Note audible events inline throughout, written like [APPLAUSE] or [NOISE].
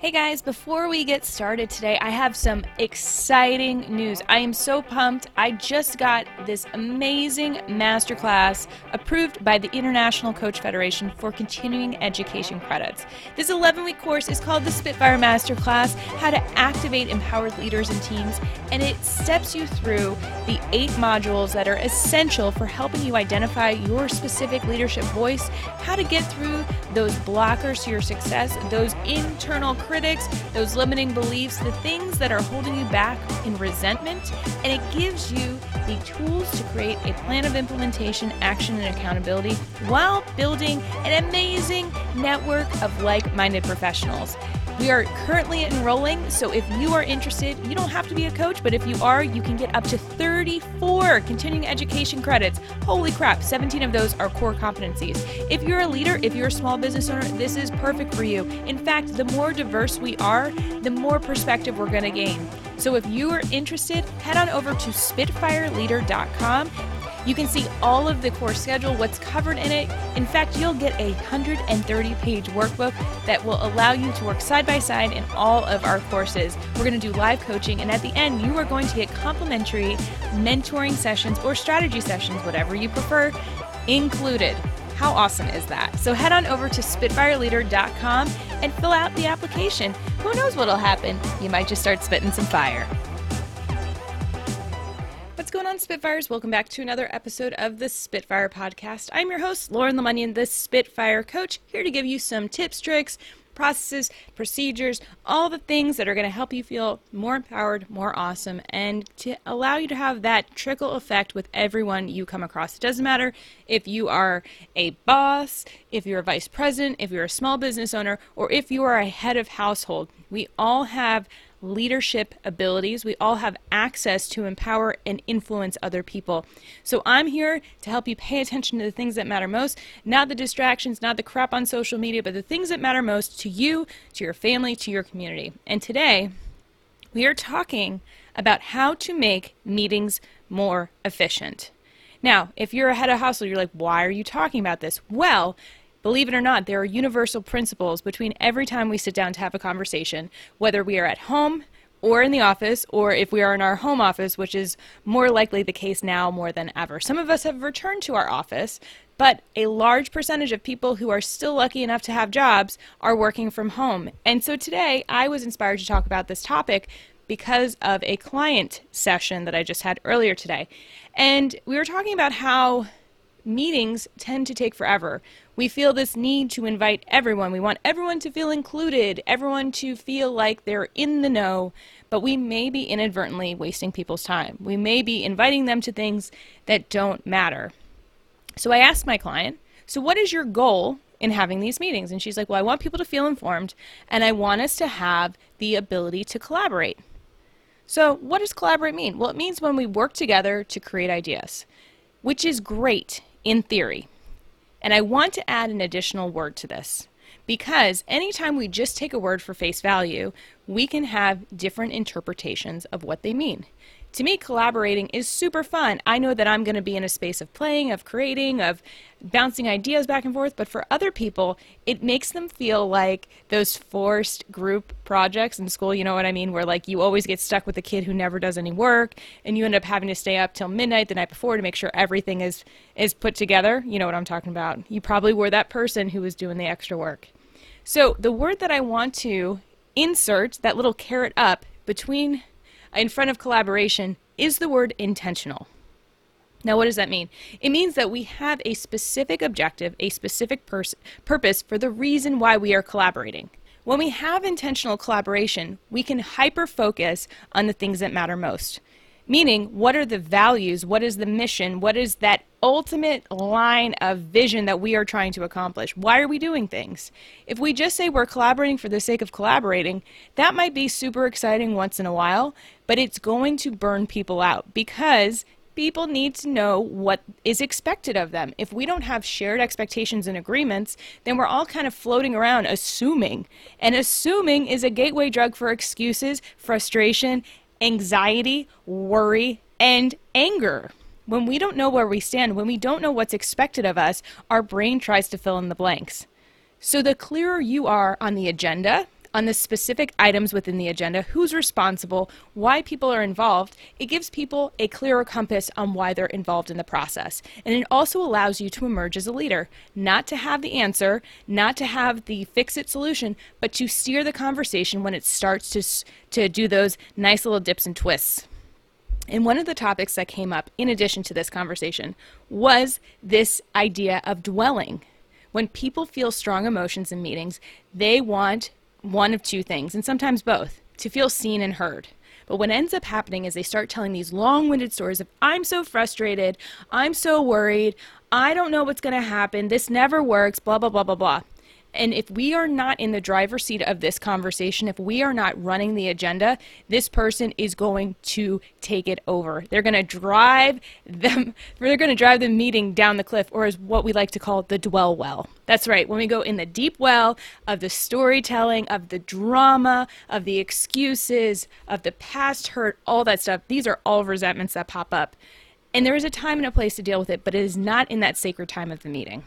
Hey guys, before we get started today, I have some exciting news. I am so pumped. I just got this amazing masterclass approved by the International Coach Federation for continuing education credits. This 11 week course is called the Spitfire Masterclass How to Activate Empowered Leaders and Teams, and it steps you through the eight modules that are essential for helping you identify your specific leadership voice, how to get through those blockers to your success, those internal critics, those limiting beliefs, the things that are holding you back in resentment, and it gives you the tools to create a plan of implementation, action, and accountability while building an amazing network of like minded professionals. We are currently enrolling, so if you are interested, you don't have to be a coach, but if you are, you can get up to 34 continuing education credits. Holy crap, 17 of those are core competencies. If you're a leader, if you're a small business owner, this is perfect for you. In fact, the more diverse we are, the more perspective we're going to gain. So if you are interested, head on over to spitfireleader.com you can see all of the course schedule, what's covered in it. In fact, you'll get a 130 page workbook that will allow you to work side by side in all of our courses. We're going to do live coaching, and at the end, you are going to get complimentary mentoring sessions or strategy sessions, whatever you prefer, included. How awesome is that? So head on over to SpitfireLeader.com and fill out the application. Who knows what'll happen? You might just start spitting some fire. What's going on, Spitfires? Welcome back to another episode of the Spitfire Podcast. I'm your host, Lauren Lemunion, the Spitfire Coach, here to give you some tips, tricks, processes, procedures, all the things that are going to help you feel more empowered, more awesome, and to allow you to have that trickle effect with everyone you come across. It doesn't matter if you are a boss, if you're a vice president, if you're a small business owner, or if you are a head of household. We all have leadership abilities. We all have access to empower and influence other people. So I'm here to help you pay attention to the things that matter most, not the distractions, not the crap on social media, but the things that matter most to you, to your family, to your community. And today, we are talking about how to make meetings more efficient. Now, if you're a head of household, you're like, why are you talking about this? Well, Believe it or not, there are universal principles between every time we sit down to have a conversation, whether we are at home or in the office, or if we are in our home office, which is more likely the case now more than ever. Some of us have returned to our office, but a large percentage of people who are still lucky enough to have jobs are working from home. And so today I was inspired to talk about this topic because of a client session that I just had earlier today. And we were talking about how meetings tend to take forever. We feel this need to invite everyone. We want everyone to feel included, everyone to feel like they're in the know, but we may be inadvertently wasting people's time. We may be inviting them to things that don't matter. So I asked my client, So, what is your goal in having these meetings? And she's like, Well, I want people to feel informed and I want us to have the ability to collaborate. So, what does collaborate mean? Well, it means when we work together to create ideas, which is great in theory. And I want to add an additional word to this because anytime we just take a word for face value, we can have different interpretations of what they mean to me, collaborating is super fun. I know that I'm going to be in a space of playing, of creating, of bouncing ideas back and forth, but for other people, it makes them feel like those forced group projects in school, you know what I mean, where like you always get stuck with the kid who never does any work and you end up having to stay up till midnight the night before to make sure everything is is put together. You know what I'm talking about. You probably were that person who was doing the extra work. So, the word that I want to insert that little caret up between in front of collaboration is the word intentional. Now, what does that mean? It means that we have a specific objective, a specific pers- purpose for the reason why we are collaborating. When we have intentional collaboration, we can hyper focus on the things that matter most. Meaning, what are the values? What is the mission? What is that ultimate line of vision that we are trying to accomplish? Why are we doing things? If we just say we're collaborating for the sake of collaborating, that might be super exciting once in a while, but it's going to burn people out because people need to know what is expected of them. If we don't have shared expectations and agreements, then we're all kind of floating around assuming. And assuming is a gateway drug for excuses, frustration, anxiety, worry, and anger. When we don't know where we stand, when we don't know what's expected of us, our brain tries to fill in the blanks. So the clearer you are on the agenda, on the specific items within the agenda, who's responsible, why people are involved, it gives people a clearer compass on why they're involved in the process. And it also allows you to emerge as a leader, not to have the answer, not to have the fix it solution, but to steer the conversation when it starts to, to do those nice little dips and twists. And one of the topics that came up in addition to this conversation was this idea of dwelling. When people feel strong emotions in meetings, they want one of two things, and sometimes both, to feel seen and heard. But what ends up happening is they start telling these long winded stories of, I'm so frustrated, I'm so worried, I don't know what's going to happen, this never works, blah, blah, blah, blah, blah. And if we are not in the driver's seat of this conversation, if we are not running the agenda, this person is going to take it over. They're going to drive them, [LAUGHS] they're going to drive the meeting down the cliff, or as what we like to call the dwell well. That's right. When we go in the deep well of the storytelling, of the drama, of the excuses, of the past hurt, all that stuff, these are all resentments that pop up. And there is a time and a place to deal with it, but it is not in that sacred time of the meeting.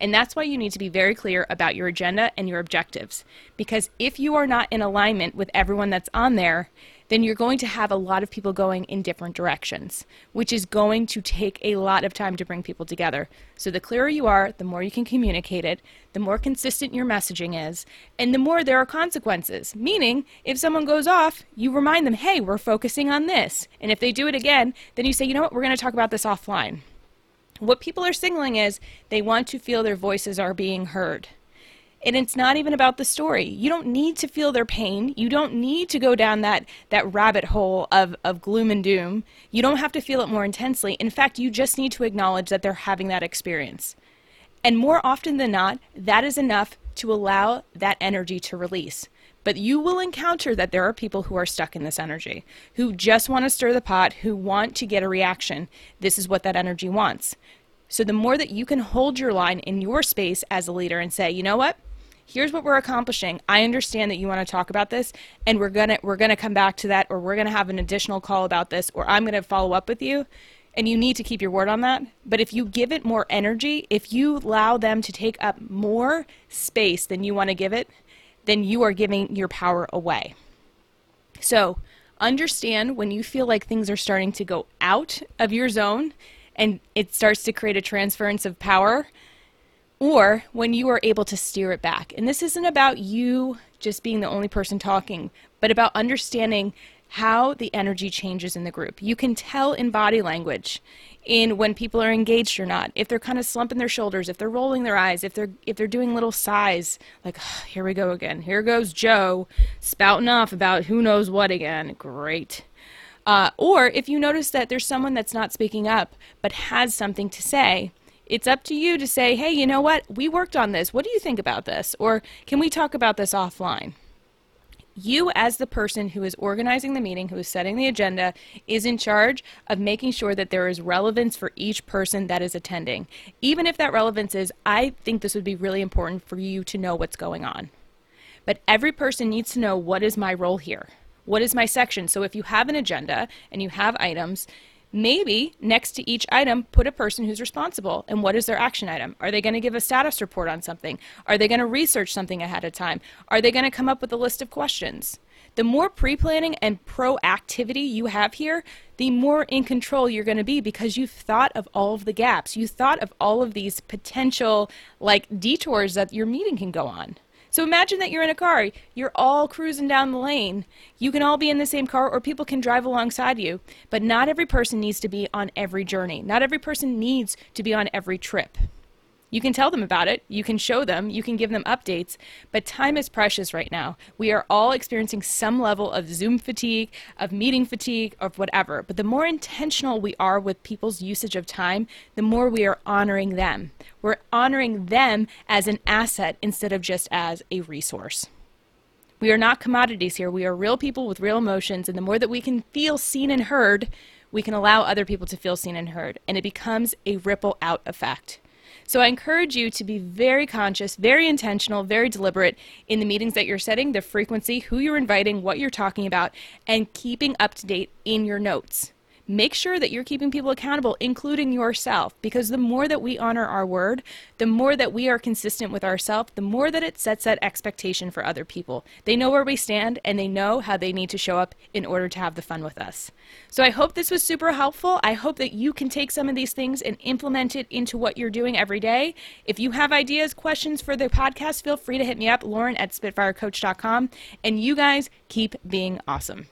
And that's why you need to be very clear about your agenda and your objectives. Because if you are not in alignment with everyone that's on there, then you're going to have a lot of people going in different directions, which is going to take a lot of time to bring people together. So the clearer you are, the more you can communicate it, the more consistent your messaging is, and the more there are consequences. Meaning, if someone goes off, you remind them, hey, we're focusing on this. And if they do it again, then you say, you know what, we're going to talk about this offline. What people are signaling is they want to feel their voices are being heard. And it's not even about the story. You don't need to feel their pain. You don't need to go down that, that rabbit hole of, of gloom and doom. You don't have to feel it more intensely. In fact, you just need to acknowledge that they're having that experience. And more often than not, that is enough to allow that energy to release. But you will encounter that there are people who are stuck in this energy, who just want to stir the pot, who want to get a reaction. This is what that energy wants. So the more that you can hold your line in your space as a leader and say, you know what? Here's what we're accomplishing. I understand that you want to talk about this and we're going to we're going to come back to that or we're going to have an additional call about this or I'm going to follow up with you and you need to keep your word on that. But if you give it more energy, if you allow them to take up more space than you want to give it, then you are giving your power away. So understand when you feel like things are starting to go out of your zone and it starts to create a transference of power, or when you are able to steer it back. And this isn't about you just being the only person talking, but about understanding how the energy changes in the group. You can tell in body language in when people are engaged or not. If they're kind of slumping their shoulders, if they're rolling their eyes, if they're if they're doing little sighs, like here we go again. Here goes Joe spouting off about who knows what again. Great. Uh, or if you notice that there's someone that's not speaking up but has something to say, it's up to you to say, hey, you know what? We worked on this. What do you think about this? Or can we talk about this offline? You as the person who is organizing the meeting, who is setting the agenda, is in charge of making sure that there is relevance for each person that is attending. Even if that relevance is, I think this would be really important for you to know what's going on. But every person needs to know what is my role here? What is my section? So if you have an agenda and you have items, Maybe next to each item, put a person who's responsible. And what is their action item? Are they going to give a status report on something? Are they going to research something ahead of time? Are they going to come up with a list of questions? The more pre planning and proactivity you have here, the more in control you're going to be because you've thought of all of the gaps. You thought of all of these potential like detours that your meeting can go on. So imagine that you're in a car, you're all cruising down the lane. You can all be in the same car or people can drive alongside you, but not every person needs to be on every journey. Not every person needs to be on every trip. You can tell them about it, you can show them, you can give them updates, but time is precious right now. We are all experiencing some level of Zoom fatigue, of meeting fatigue, of whatever. But the more intentional we are with people's usage of time, the more we are honoring them. We're honoring them as an asset instead of just as a resource. We are not commodities here. We are real people with real emotions, and the more that we can feel seen and heard, we can allow other people to feel seen and heard, and it becomes a ripple out effect. So I encourage you to be very conscious, very intentional, very deliberate in the meetings that you're setting, the frequency, who you're inviting, what you're talking about, and keeping up to date in your notes. Make sure that you're keeping people accountable, including yourself, because the more that we honor our word, the more that we are consistent with ourselves, the more that it sets that expectation for other people. They know where we stand and they know how they need to show up in order to have the fun with us. So I hope this was super helpful. I hope that you can take some of these things and implement it into what you're doing every day. If you have ideas, questions for the podcast, feel free to hit me up, Lauren at SpitfireCoach.com. And you guys keep being awesome.